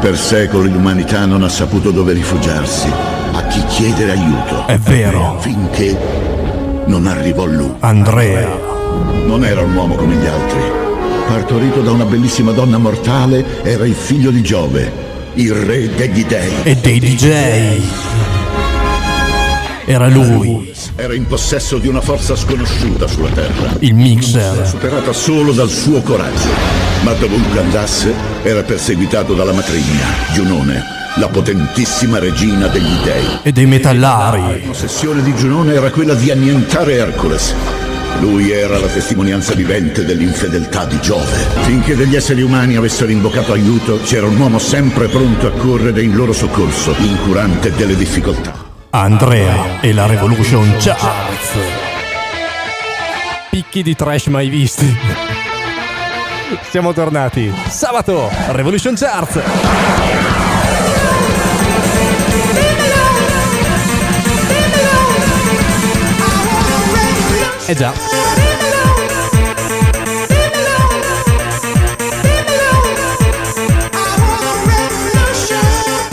Per secoli l'umanità non ha saputo dove rifugiarsi, a chi chiedere aiuto. È vero. Finché non arrivò lui. Andrea. Non era un uomo come gli altri. Partorito da una bellissima donna mortale, era il figlio di Giove, il re degli dei. E dei DJ. Era lui. Era in possesso di una forza sconosciuta sulla Terra. Il mixer. Superata solo dal suo coraggio. Ma dovunque andasse, era perseguitato dalla matrigna, Giunone, la potentissima regina degli dei. E dei metallari. L'ossessione di Giunone era quella di annientare Hercules. Lui era la testimonianza vivente dell'infedeltà di Giove. Finché degli esseri umani avessero invocato aiuto, c'era un uomo sempre pronto a correre in loro soccorso, incurante delle difficoltà. Andrea e la Revolution Charts. Picchi di trash mai visti. Siamo tornati. Sabato, Revolution Charts. Eh già.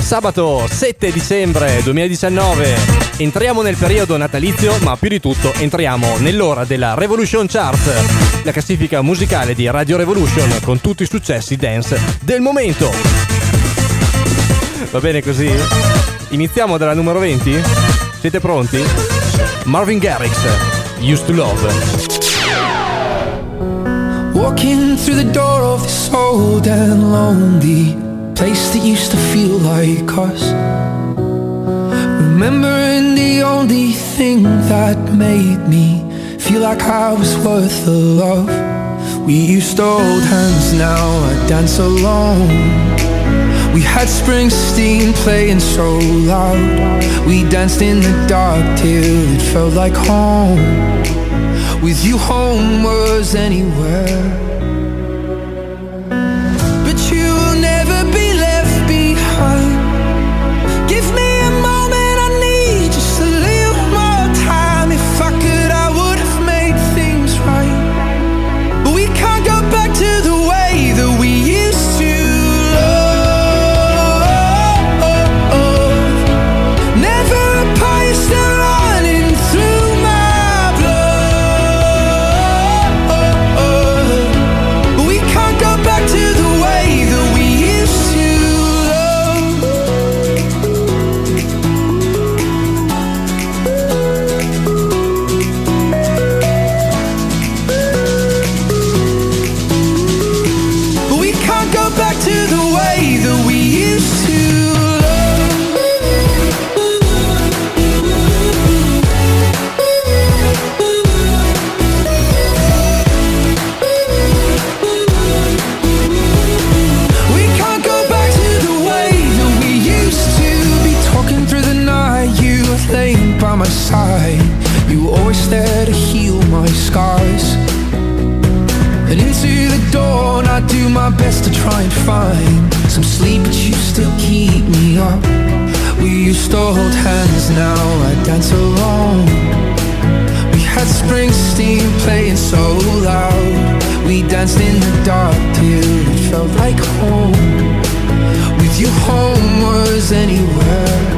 Sabato 7 dicembre 2019 entriamo nel periodo natalizio, ma più di tutto entriamo nell'ora della Revolution Chart, la classifica musicale di Radio Revolution con tutti i successi dance del momento. Va bene così? Iniziamo dalla numero 20? Siete pronti? Marvin Garrix, Used to Love. Walking through the door of this old and lonely used to feel like us. Remembering the only thing that made me feel like I was worth the love. We used to hold hands, now I dance alone. We had Springsteen playing so loud. We danced in the dark till it felt like home. With you, home was anywhere. Try and find some sleep, but you still keep me up. We used to hold hands, now I dance alone. We had Springsteen playing so loud. We danced in the dark till it felt like home. With you, home was anywhere.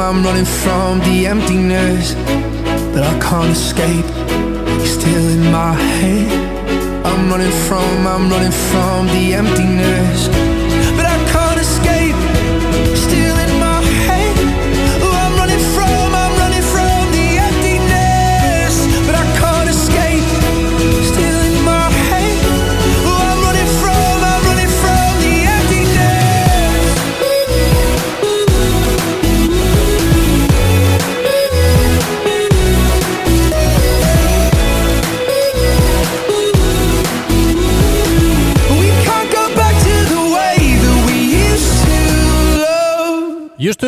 I'm running from the emptiness. But I can't escape. You're still in my head. I'm running from, I'm running from the emptiness.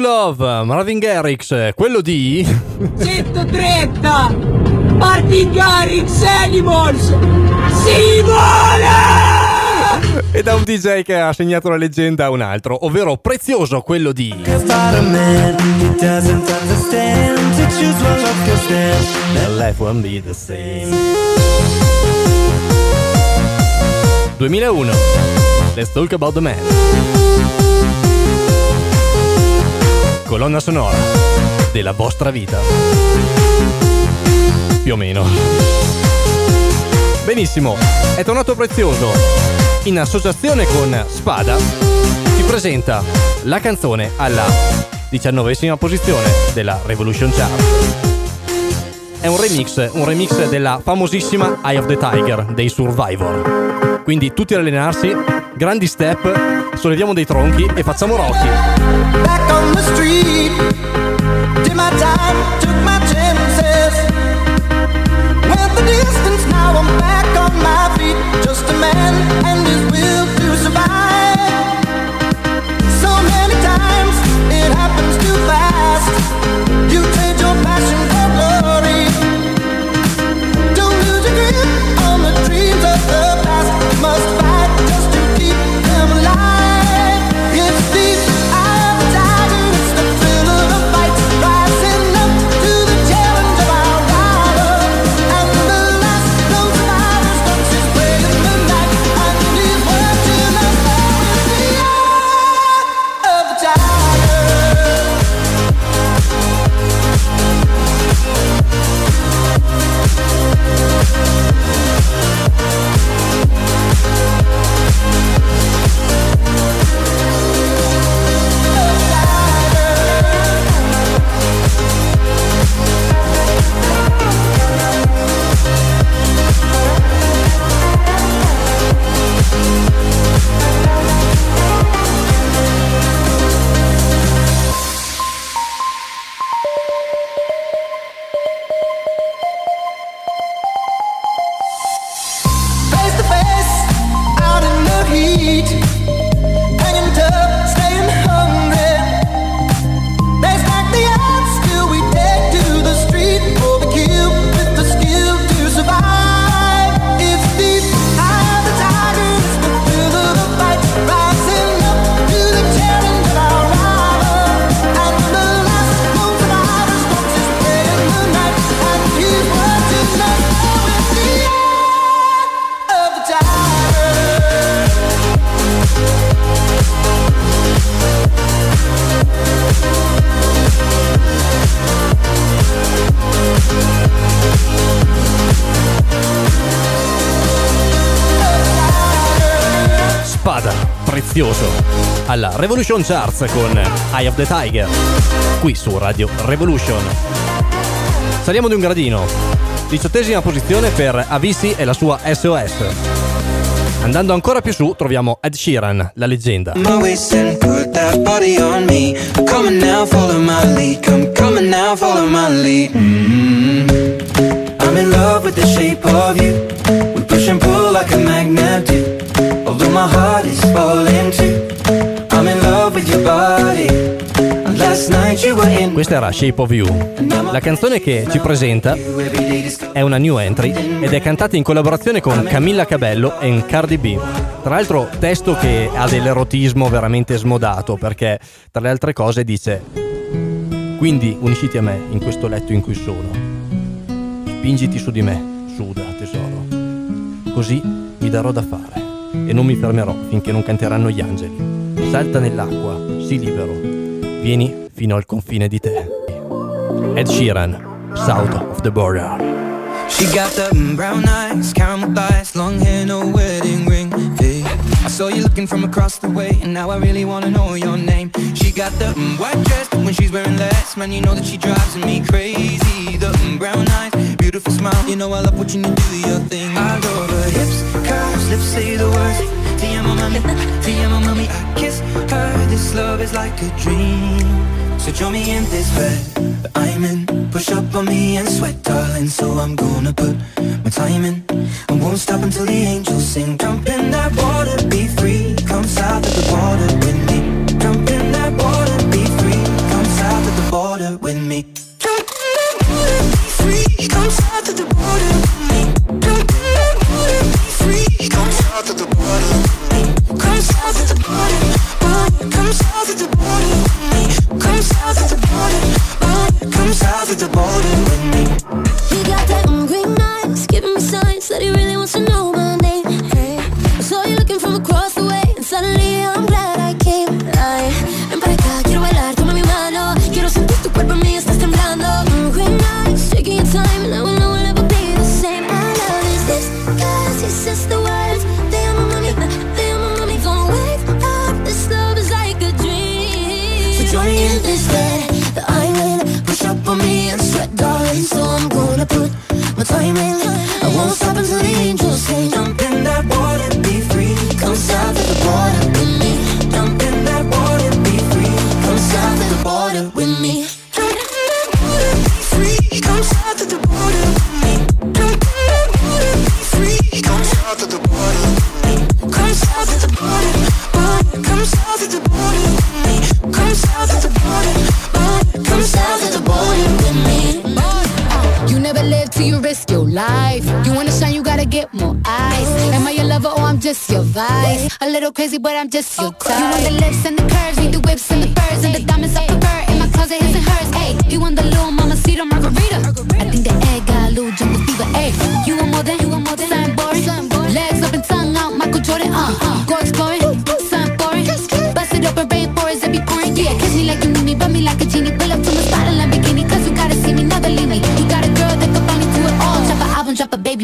Love, Marvin Garrix, quello di... Zitto Tretta! Martin Garrix Animals! Si vola! E da un DJ che ha segnato la leggenda a un altro, ovvero Prezioso, quello di... Life won't be the same. 2001 Let's Talk About the Man Colonna sonora della vostra vita. Più o meno. Benissimo, è tornato prezioso. In associazione con Spada Ti presenta la canzone alla diciannovesima posizione della Revolution Chart è un remix, un remix della famosissima Eye of the Tiger dei Survivor. Quindi tutti ad allenarsi, grandi step, solleviamo dei tronchi e facciamo Rocky. Back on the street, did my time, took my chances. Went the distance, now I'm back on my feet. Just a man and his Revolution Charts con Eye of the Tiger, qui su Radio Revolution. Saliamo di un gradino, diciottesima posizione per Avisi e la sua SOS. Andando ancora più su troviamo Ed Sheeran, la leggenda. my waist and put that body on me. Come on now, follow my lead. Come, come on now, follow my lead. mm I'm in love with the shape of you. We push and pull like a magnet do. Although my heart is falling too. Questa era Shape of You. La canzone che ci presenta è una new entry ed è cantata in collaborazione con Camilla Cabello e Cardi B. Tra l'altro testo che ha dell'erotismo veramente smodato perché tra le altre cose dice Quindi unisciti a me in questo letto in cui sono. Spingiti su di me, suda tesoro. Così mi darò da fare e non mi fermerò finché non canteranno gli angeli. Salta nell'acqua, sii libero. Vieni fino al confine di te. Ed Sheeran, South of the Border. She got the brown eyes, caramel thighs, long hair, no wedding ring. Hey, I saw you looking from across the way, and now I really wanna know your name. She got the white dress, when she's wearing less, man, you know that she drives me crazy. The brown eyes, beautiful smile, you know I love watching you do your thing. I love her hips, curves, lips say the words. Dear my mommy, dear my mommy, I kiss her. This love is like a dream. So join me in this bed that I'm in. Push up on me and sweat, darling. So I'm gonna put my time in. I won't stop until the angels sing. Jump in that water, be free. Come south of the border with me. Jump in that water, be free. Come south of the border with me. Jump in that water, be free. Come south of the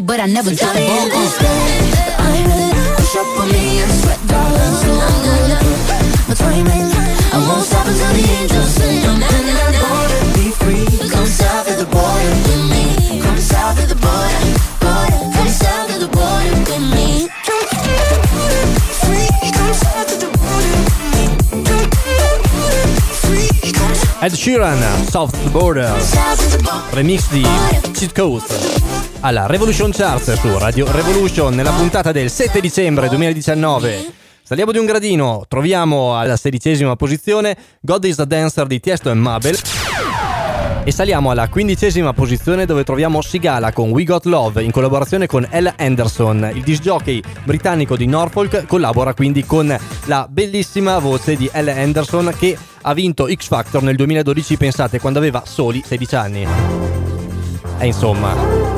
but I never drop the ball I push up on me and sweat, darling, so I'm gonna I won't stop until the angels sing. I'm in border, be free. Come south of the border with me. Come south of the border, Ed Sheeran, South Border, remix di Cheat Coast. alla Revolution Charts su Radio Revolution nella puntata del 7 dicembre 2019. Saliamo di un gradino, troviamo alla sedicesima posizione God is a Dancer di Tiesto e Mabel e saliamo alla quindicesima posizione dove troviamo Sigala con We Got Love in collaborazione con L. Anderson. Il disjockey britannico di Norfolk collabora quindi con la bellissima voce di L. Anderson che ha vinto X Factor nel 2012, pensate, quando aveva soli 16 anni. E insomma...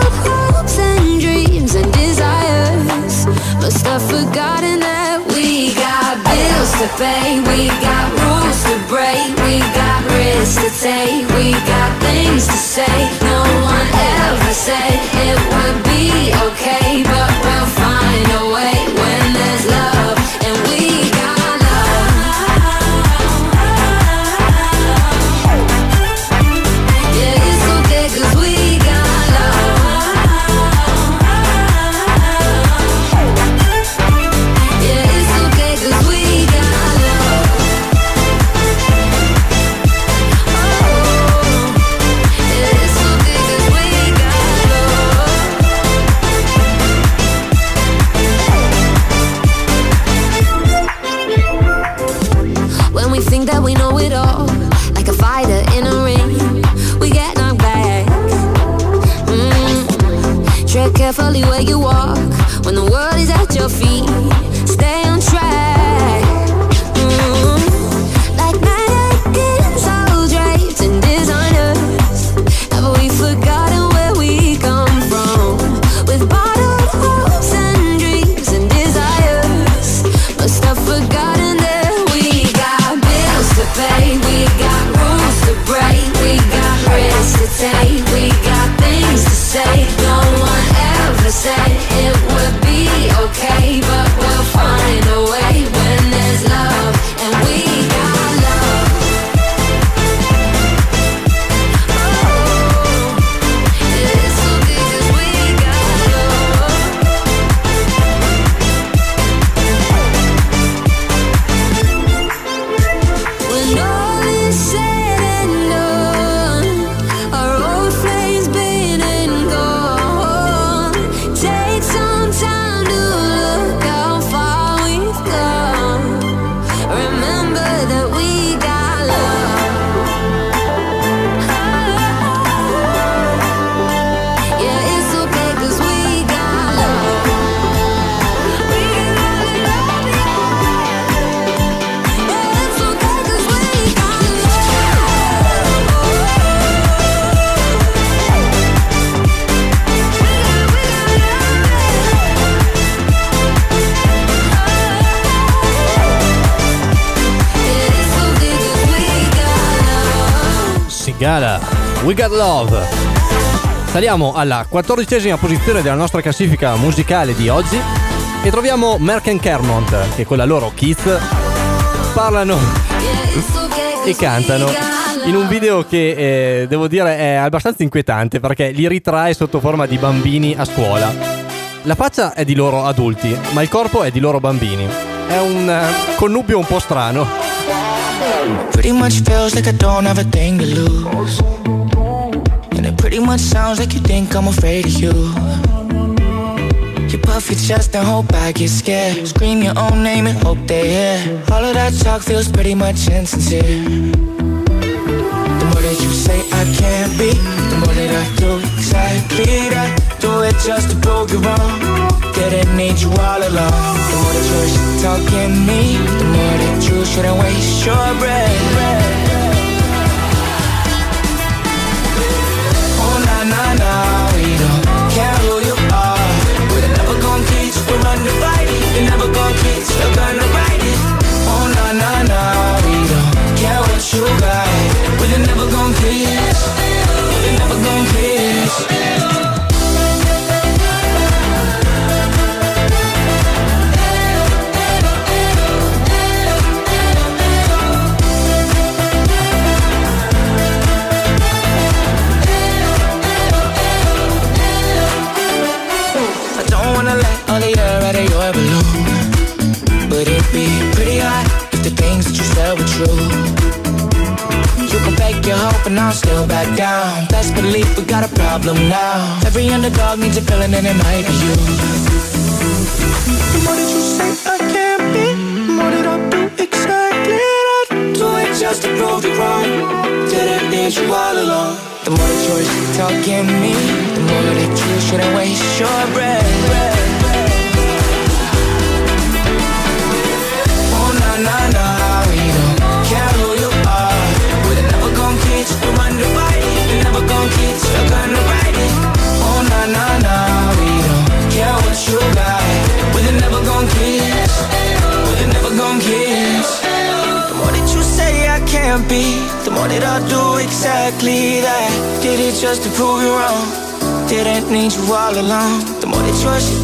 Forgotten that we got bills to pay, we got rules to break, we got risks to take, we got things to say, no one ever said. We Got Love. Saliamo alla quattordicesima posizione della nostra classifica musicale di oggi e troviamo Merck and Kermont che con la loro Kids parlano e cantano in un video che eh, devo dire è abbastanza inquietante perché li ritrae sotto forma di bambini a scuola. La faccia è di loro adulti, ma il corpo è di loro bambini. È un eh, connubio un po' strano. Pretty much feels like I don't have a thing to lose. And it pretty much sounds like you think I'm afraid of you. You puff your chest and hope I get scared. Scream your own name and hope they hear. All of that talk feels pretty much insincere. The more that you say I can't be, the more that I do that. Do it just to prove you wrong. Didn't need you all along. The more that you're talking me, the more that you shouldn't waste your breath. Needs a villain and it might be you.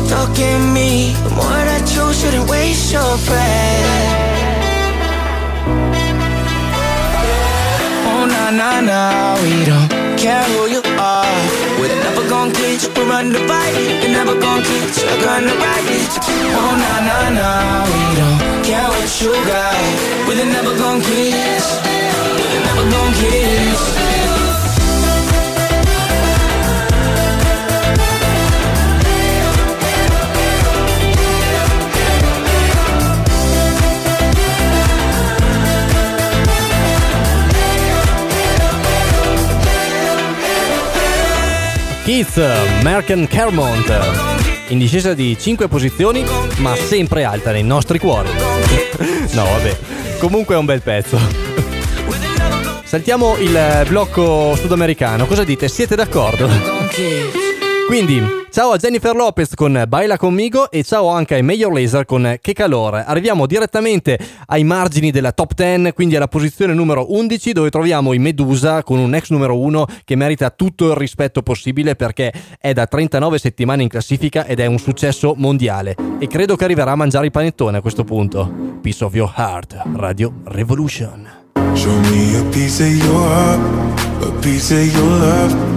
You're stalking me, the more that you shouldn't waste your breath. Oh na na na, we don't care who you are. We're never gonna teach, we're undivided. We're never gonna teach, we're gonna ride it. Oh na na na, we don't care what you got. We're never gonna kiss, we're never gonna kiss. Keith, Merken Kermont. In discesa di 5 posizioni, ma sempre alta nei nostri cuori. no, vabbè. Comunque è un bel pezzo. Saltiamo il blocco sudamericano. Cosa dite? Siete d'accordo? Quindi, ciao a Jennifer Lopez con Baila conmigo e ciao anche ai Major Laser con Che calore. Arriviamo direttamente ai margini della top 10, quindi alla posizione numero 11 dove troviamo i Medusa con un ex numero 1 che merita tutto il rispetto possibile perché è da 39 settimane in classifica ed è un successo mondiale e credo che arriverà a mangiare il panettone a questo punto. Piece of your heart, Radio Revolution. Show me a piece of your heart, a piece of your love.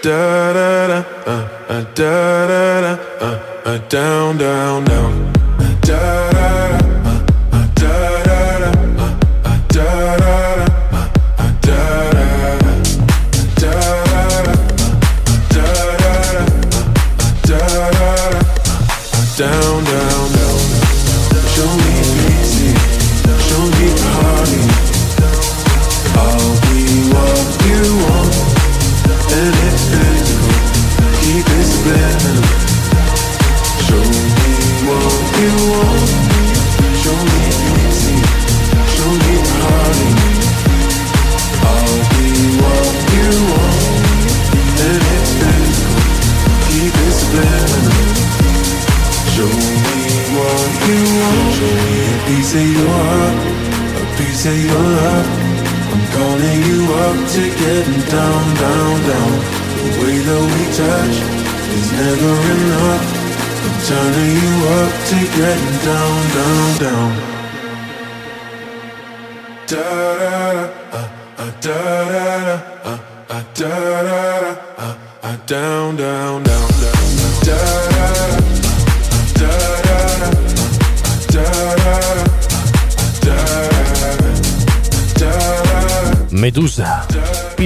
Da da da, uh, uh, da da da, uh, uh, down, down, down. Uh, Da down, down, down. The way that we touch is never enough. I'm turning you up to getting down, down, down. Down.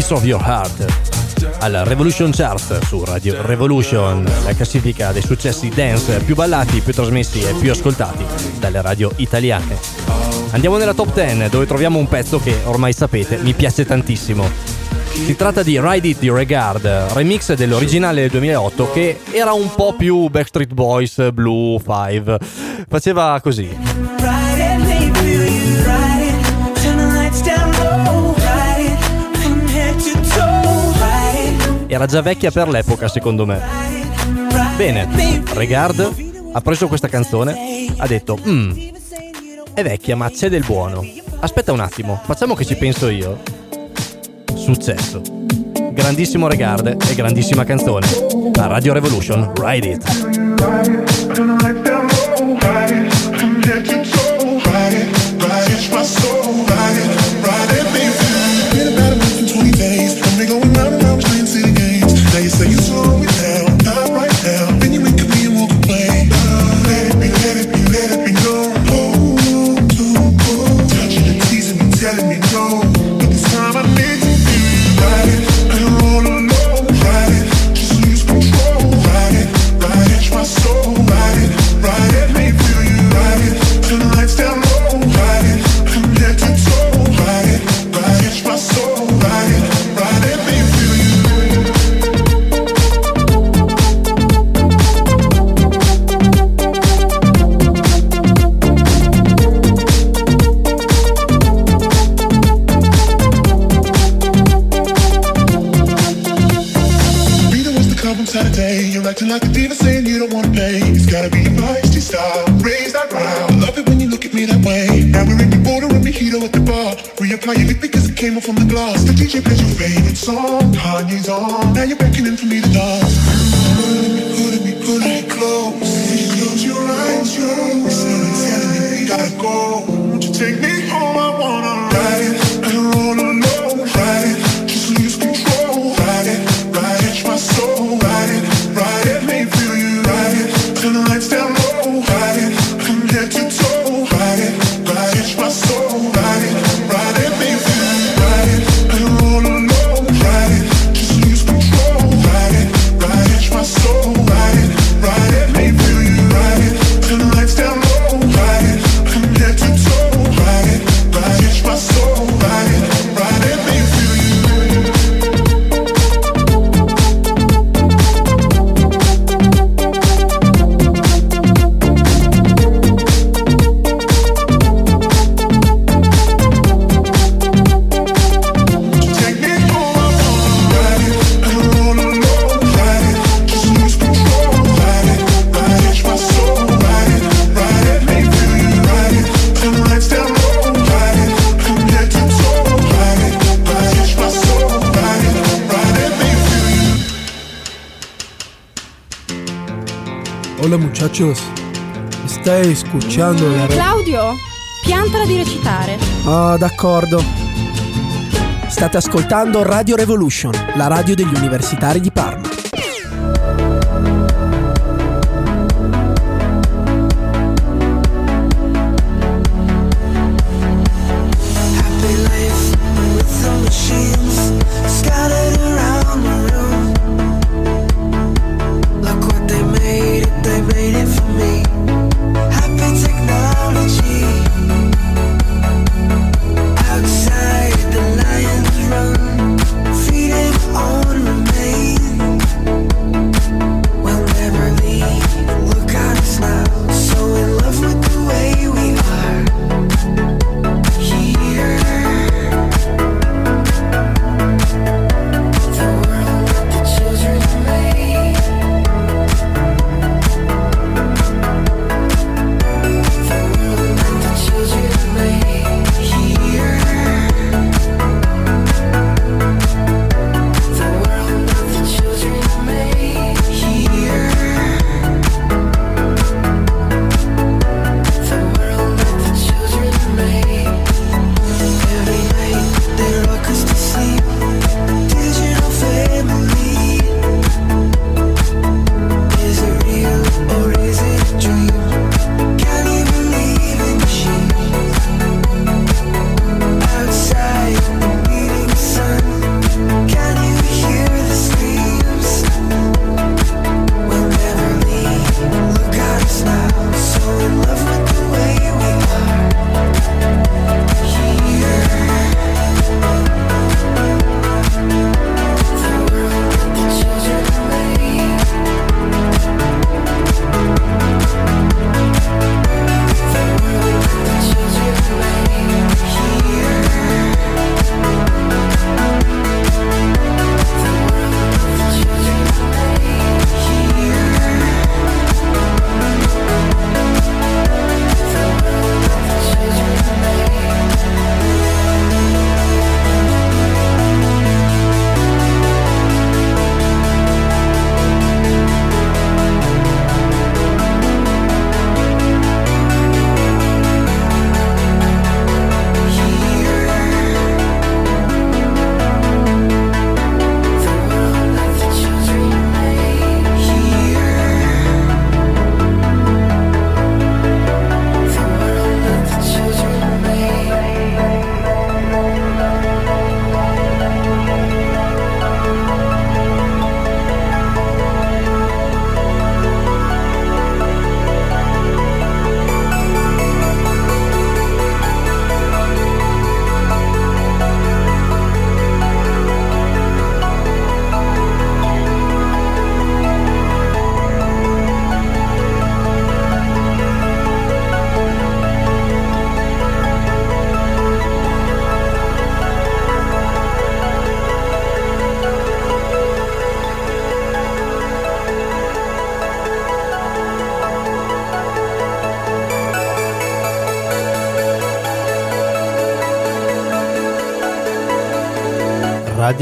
Piece of Your Heart alla Revolution Chart su Radio Revolution, la classifica dei successi dance più ballati, più trasmessi e più ascoltati dalle radio italiane. Andiamo nella top 10 dove troviamo un pezzo che ormai sapete mi piace tantissimo. Si tratta di Ride It Your Regard, remix dell'originale del 2008 che era un po' più Backstreet Boys, Blue 5, faceva così. Era già vecchia per l'epoca, secondo me. Bene, Regard ha preso questa canzone, ha detto: Mmm, è vecchia, ma c'è del buono. Aspetta un attimo, facciamo che ci penso io. Successo. Grandissimo Regard e grandissima canzone. La Radio Revolution, Ride It. Hola muchachos, stai escuchando la... Claudio, piantala di recitare. Ah, d'accordo. State ascoltando Radio Revolution, la radio degli universitari di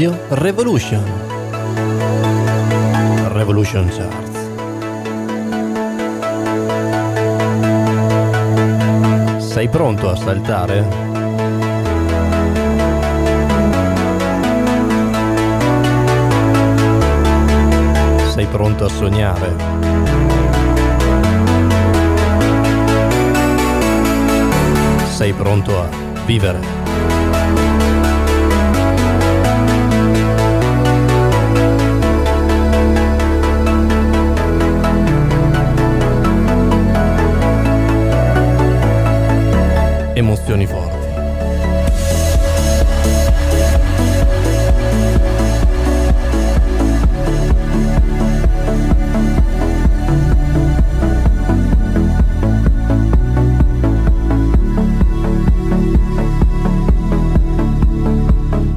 Radio Revolution. Revolution Charts. Sei pronto a saltare? Sei pronto a sognare? Sei pronto a vivere? Emozioni forti.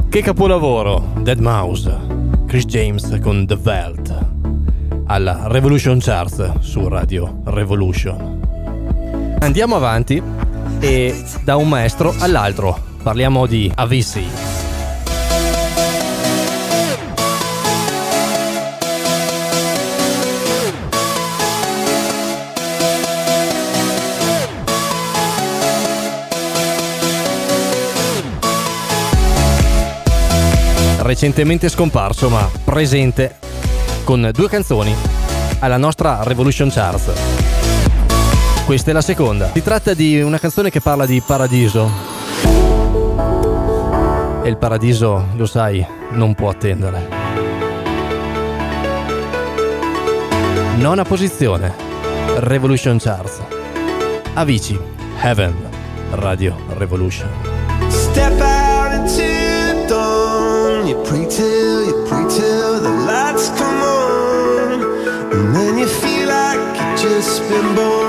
Che capolavoro! Dead Mouse, Chris James con The Velt alla Revolution Charts su Radio Revolution. Andiamo avanti e da un maestro all'altro parliamo di Avicii. recentemente scomparso ma presente con due canzoni alla nostra Revolution Charts. Questa è la seconda. Si tratta di una canzone che parla di paradiso. E il paradiso, lo sai, non può attendere. Nona posizione. Revolution Charts. Avicii. Heaven. Radio Revolution. Step out into dawn. You pray till, you pray till the lights come on. And then you feel like you've just been born.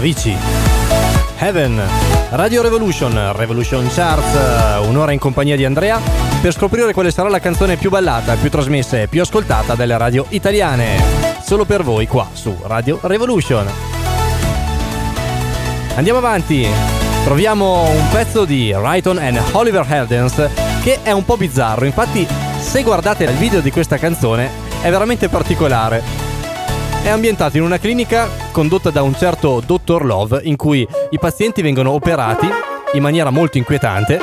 Avicii. Heaven, Radio Revolution, Revolution Charts, un'ora in compagnia di Andrea per scoprire quale sarà la canzone più ballata, più trasmessa e più ascoltata delle radio italiane. Solo per voi qua su Radio Revolution. Andiamo avanti. Troviamo un pezzo di Rayton and Oliver Heldens che è un po' bizzarro. Infatti, se guardate il video di questa canzone, è veramente particolare. È ambientato in una clinica condotta da un certo Dottor Love in cui i pazienti vengono operati in maniera molto inquietante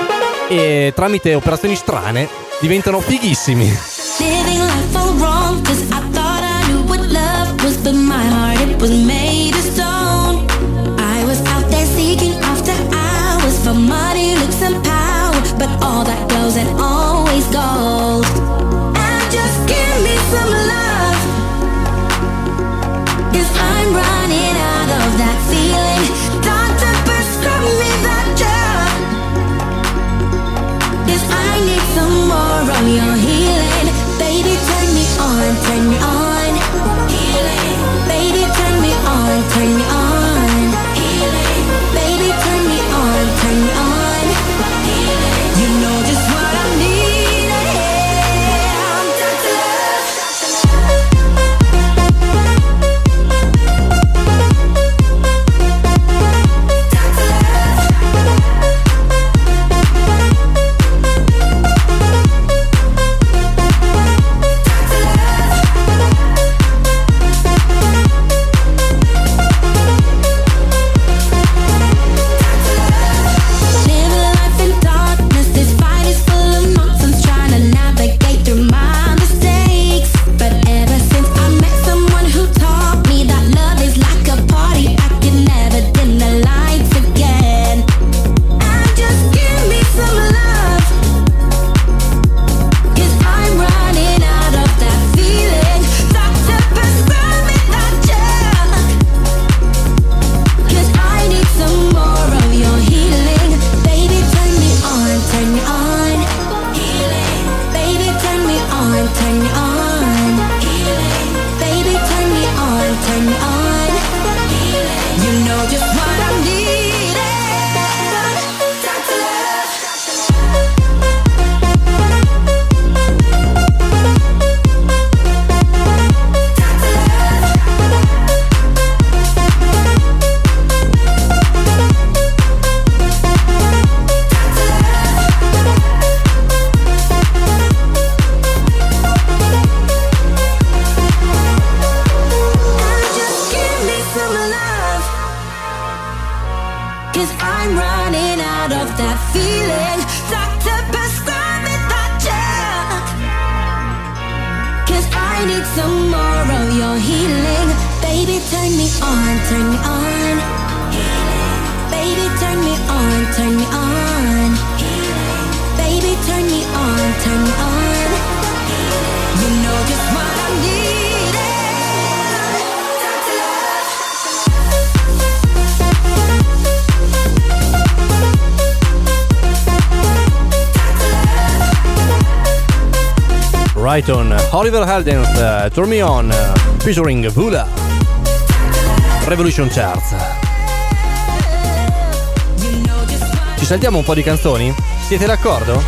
e tramite operazioni strane diventano fighissimi. Life all wrong, cause I thought on, turn me Rayton, Oliver Heldens, uh, Turn Me On, uh, featuring Vula. Revolution Charts. Ci saltiamo un po' di canzoni? Siete d'accordo?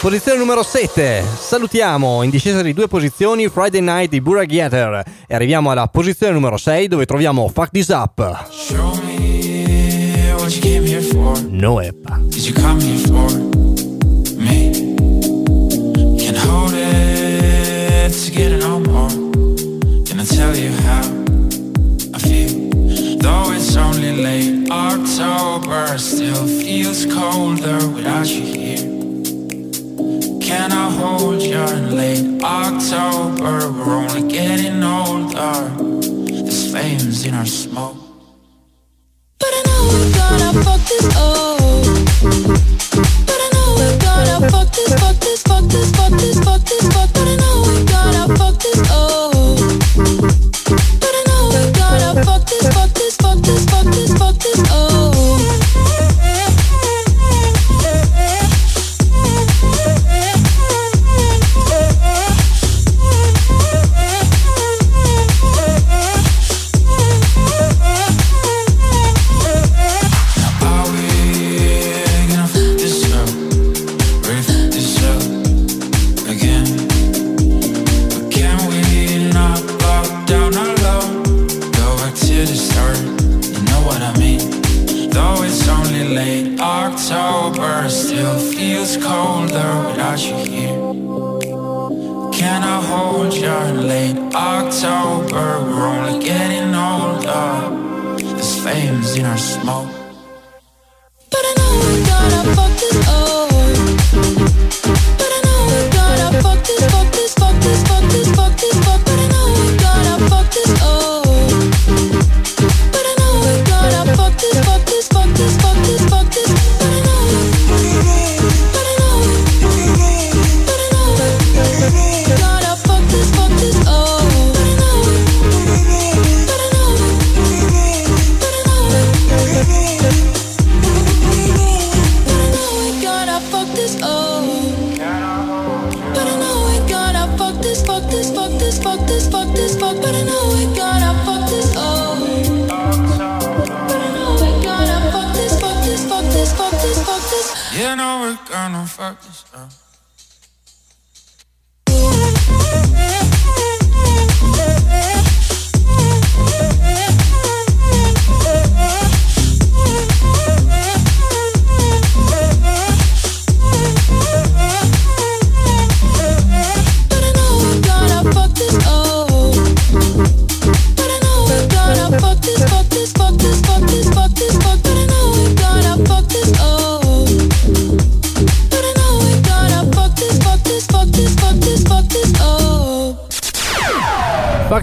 Posizione numero 7. Salutiamo in discesa di due posizioni Friday Night di Burra Getter e arriviamo alla posizione numero 6 dove troviamo Fuck This Up. Show me what you came here for. Noep. Did you come here for it together no more. Can I tell you how I feel? Though it's only late October, still feels colder without you here. Can I hold you in late October? We're only getting older. There's flames in our smoke. But I know We're gonna fuck this up. But I know we're gonna fuck this, fuck this, fuck this, fuck this, fuck this, fuck. But this, fuck burn still feels colder without you here. Can I hold you late October? We're only getting older. There's flames in our smoke.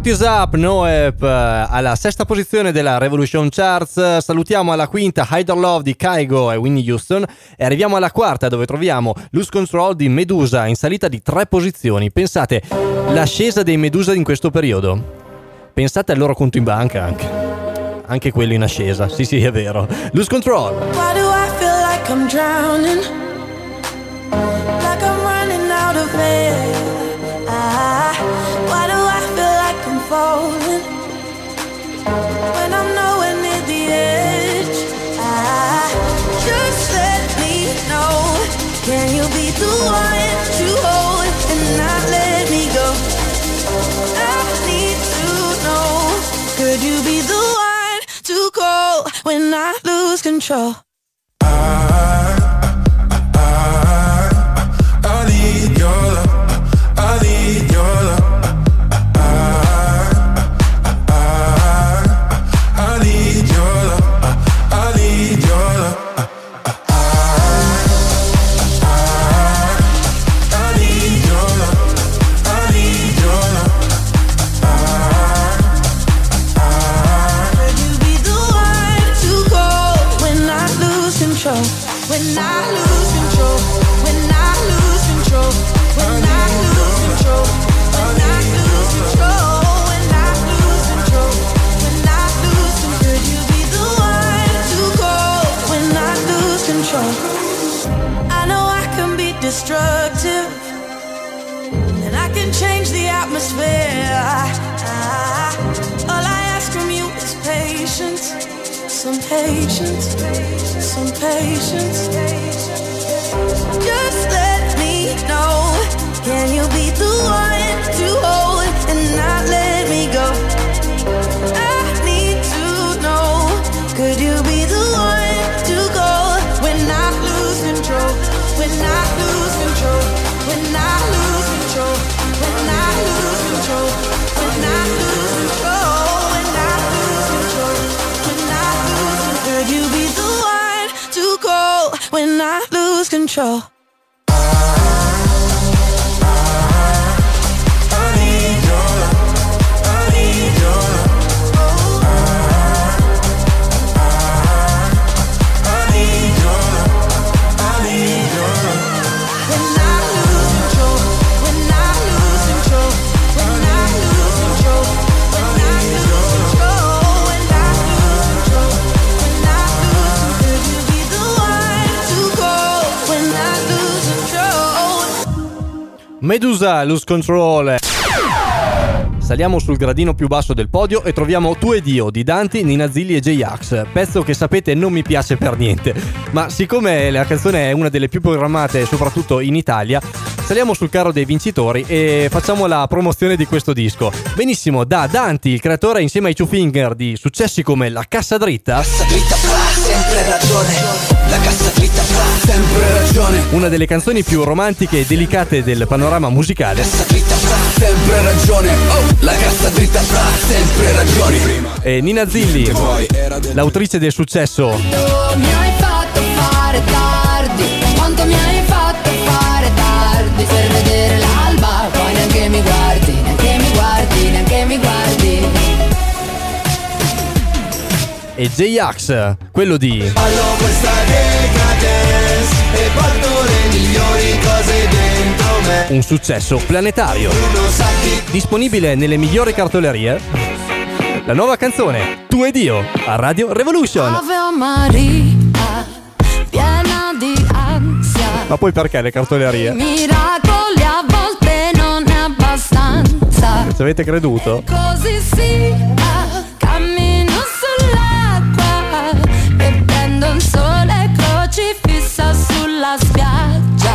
Fuck This Up, Noep eh, alla sesta posizione della Revolution Charts. Salutiamo alla quinta Hyder Love di Kaigo e Winnie Houston. E arriviamo alla quarta dove troviamo Lose Control di Medusa in salita di tre posizioni. Pensate, l'ascesa dei Medusa in questo periodo. Pensate al loro conto in banca anche. Anche quello in ascesa. Sì, sì, è vero. Lose Control. Why do I feel like I'm drowning? Like I'm running out of air. Falling? When I'm nowhere near the edge. Ah, just let me know. Can you be the one to hold and not let me go? I need to know. Could you be the one to call when I lose control? I I need your love. I need your love. Patience. Some patience. Some patience. Just let me know. Can you be the one to hold and not let control? Medusa, Lose Control. Saliamo sul gradino più basso del podio e troviamo Tu e Dio di Danti, Nina Zilli e J-Ax. Pezzo che sapete non mi piace per niente. Ma siccome la canzone è una delle più programmate, soprattutto in Italia, saliamo sul carro dei vincitori e facciamo la promozione di questo disco. Benissimo, da Danti, il creatore insieme ai Two Finger di successi come La Cassa Dritta. Cassa dritta fra, sempre ragione. La cassa dritta fra, sempre ragione. Una delle canzoni più romantiche e delicate del panorama musicale. Cassa dritta fra, sempre ragione. Oh, la cassa dritta fra, sempre ragione. E Nina Zilli, l'autrice del successo Per vedere l'alba Poi neanche mi guardi Neanche mi guardi Neanche mi guardi e J-Ax, quello di Ballo questa decadence e porto le migliori cose dentro me. un successo planetario. Disponibile nelle migliori cartolerie. La nuova canzone, Tu ed io, a Radio Revolution. Ave Maria Piena di Ma poi perché le cartolerie? Miracoli a volte non è abbastanza Ci avete creduto? Così sia Cammino sull'acqua E prendo un sole crocifissa sulla spiaggia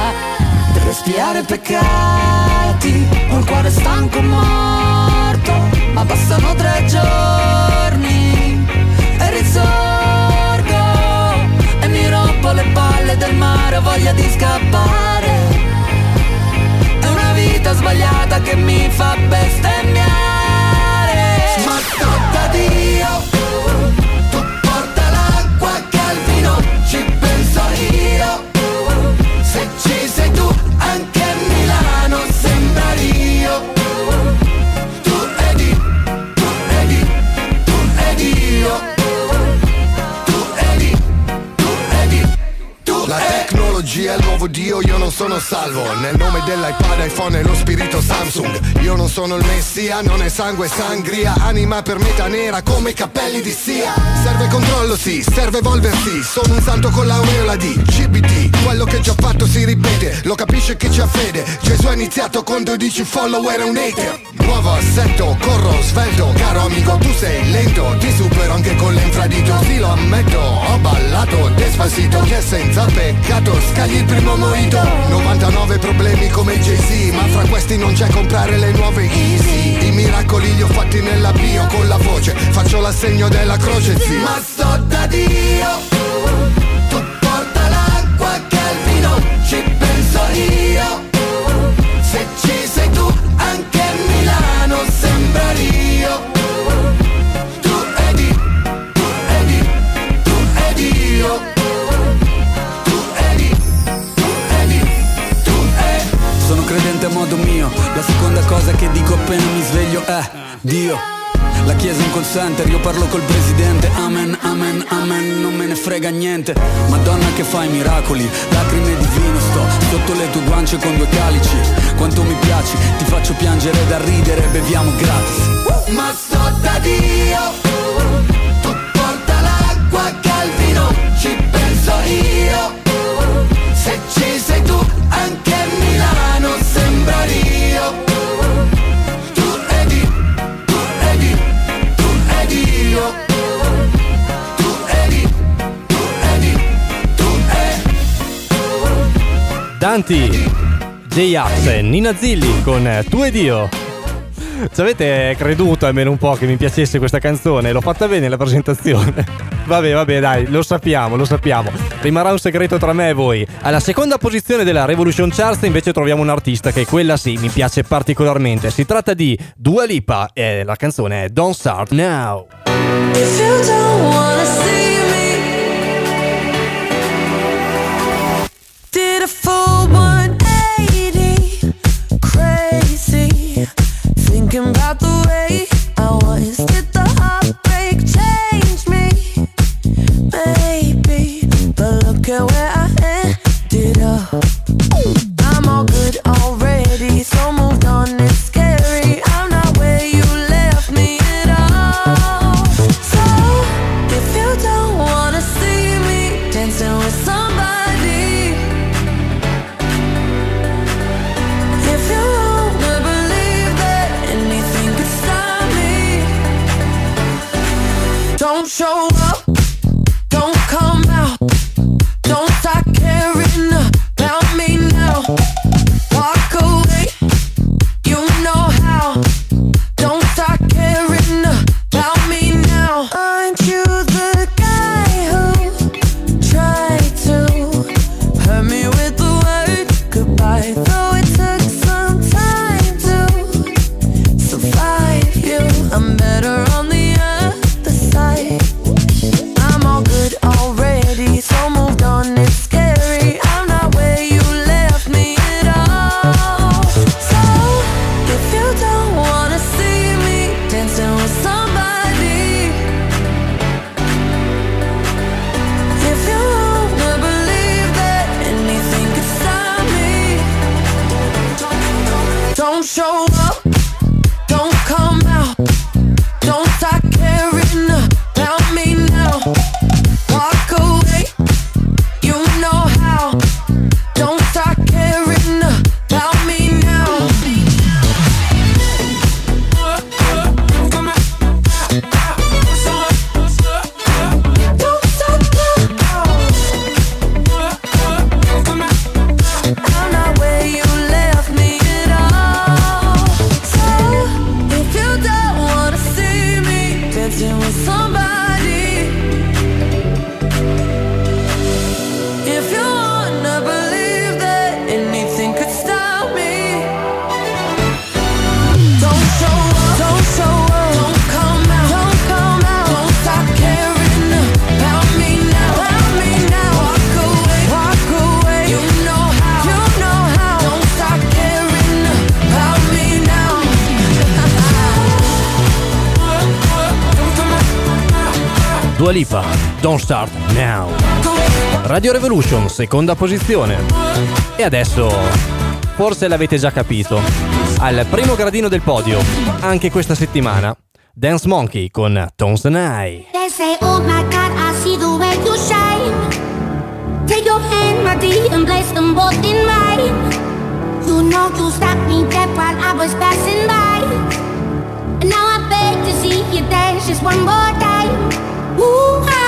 Per spiare peccati Ho il cuore stanco morto Ma passano tre giorni le palle del mare Ho voglia di scappare È una vita sbagliata che mi fa bestemmiare ma totta Dio. Tecnologia è il nuovo dio, io non sono salvo. Nel nome dell'iPad, iPhone e lo spirito Samsung. Io non sono il messia, non è sangue sangria. Anima per metà nera come i cappelli di Sia. Serve controllo sì, serve evolversi. Sono un santo con l'aureola di GBT Quello che già fatto si ripete, lo capisce chi c'ha fede. Gesù ha iniziato con 12 follower e un hater. Nuovo assetto, corro svelto. Caro amico tu sei lento. Ti supero anche con l'infradito Sì lo ammetto, ho ballato Despacito che senza peccato Scagli il primo mojito 99 problemi come Jay-Z Ma fra questi non c'è comprare le nuove Easy I miracoli li ho fatti nella bio Con la voce. Faccio l'assegno della croce sì Ma sto da Dio. Tu porta l'acqua che al vino ci penso io. Se ci sei tu anche Milano sembra Rio la seconda cosa che dico appena mi sveglio è Dio. La chiesa è un call center, io parlo col presidente, amen, amen, amen, non me ne frega niente. Madonna che fai miracoli, lacrime di vino sto sotto le tue guance con due calici. Quanto mi piaci, ti faccio piangere da ridere, beviamo gratis. Ma sto da Dio Tu porta l'acqua che al vino ci penso io Se ci sei tu ed Danti, J-Ax e Nina Zilli con Tu ed io. Ci avete creduto almeno un po' che mi piacesse questa canzone? L'ho fatta bene la presentazione. Vabbè, vabbè, dai, lo sappiamo, lo sappiamo. Rimarrà un segreto tra me e voi. Alla seconda posizione della Revolution Charts invece troviamo un artista che quella sì mi piace particolarmente. Si tratta di Dua Lipa e la canzone è Don't Start Now. If you don't wanna see Maybe, but look at where I ended up. Evolution, seconda posizione. E adesso, forse l'avete già capito, al primo gradino del podio, anche questa settimana, Dance Monkey con Tones and I. They say, oh my God, I see the way you shine. Take your hand, my dear, and place them both in mine. You know you stopped me dead while I was passing by. And now I beg to see you dance just one more time. Ooh, I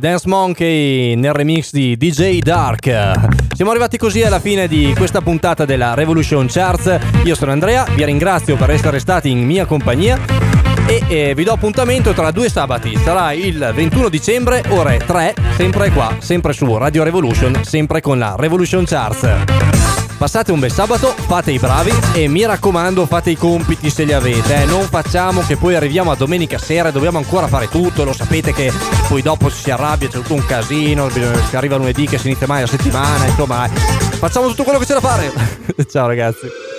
Dance Monkey nel remix di DJ Dark. Siamo arrivati così alla fine di questa puntata della Revolution Charts. Io sono Andrea, vi ringrazio per essere stati in mia compagnia e eh, vi do appuntamento tra due sabati. Sarà il 21 dicembre, ore 3, sempre qua, sempre su Radio Revolution, sempre con la Revolution Charts. Passate un bel sabato, fate i bravi e mi raccomando fate i compiti se li avete. Eh. Non facciamo che poi arriviamo a domenica sera e dobbiamo ancora fare tutto. Lo sapete che poi dopo si arrabbia, c'è tutto un casino. Si arriva lunedì che si inizia mai la settimana. Insomma, eh. facciamo tutto quello che c'è da fare. Ciao ragazzi.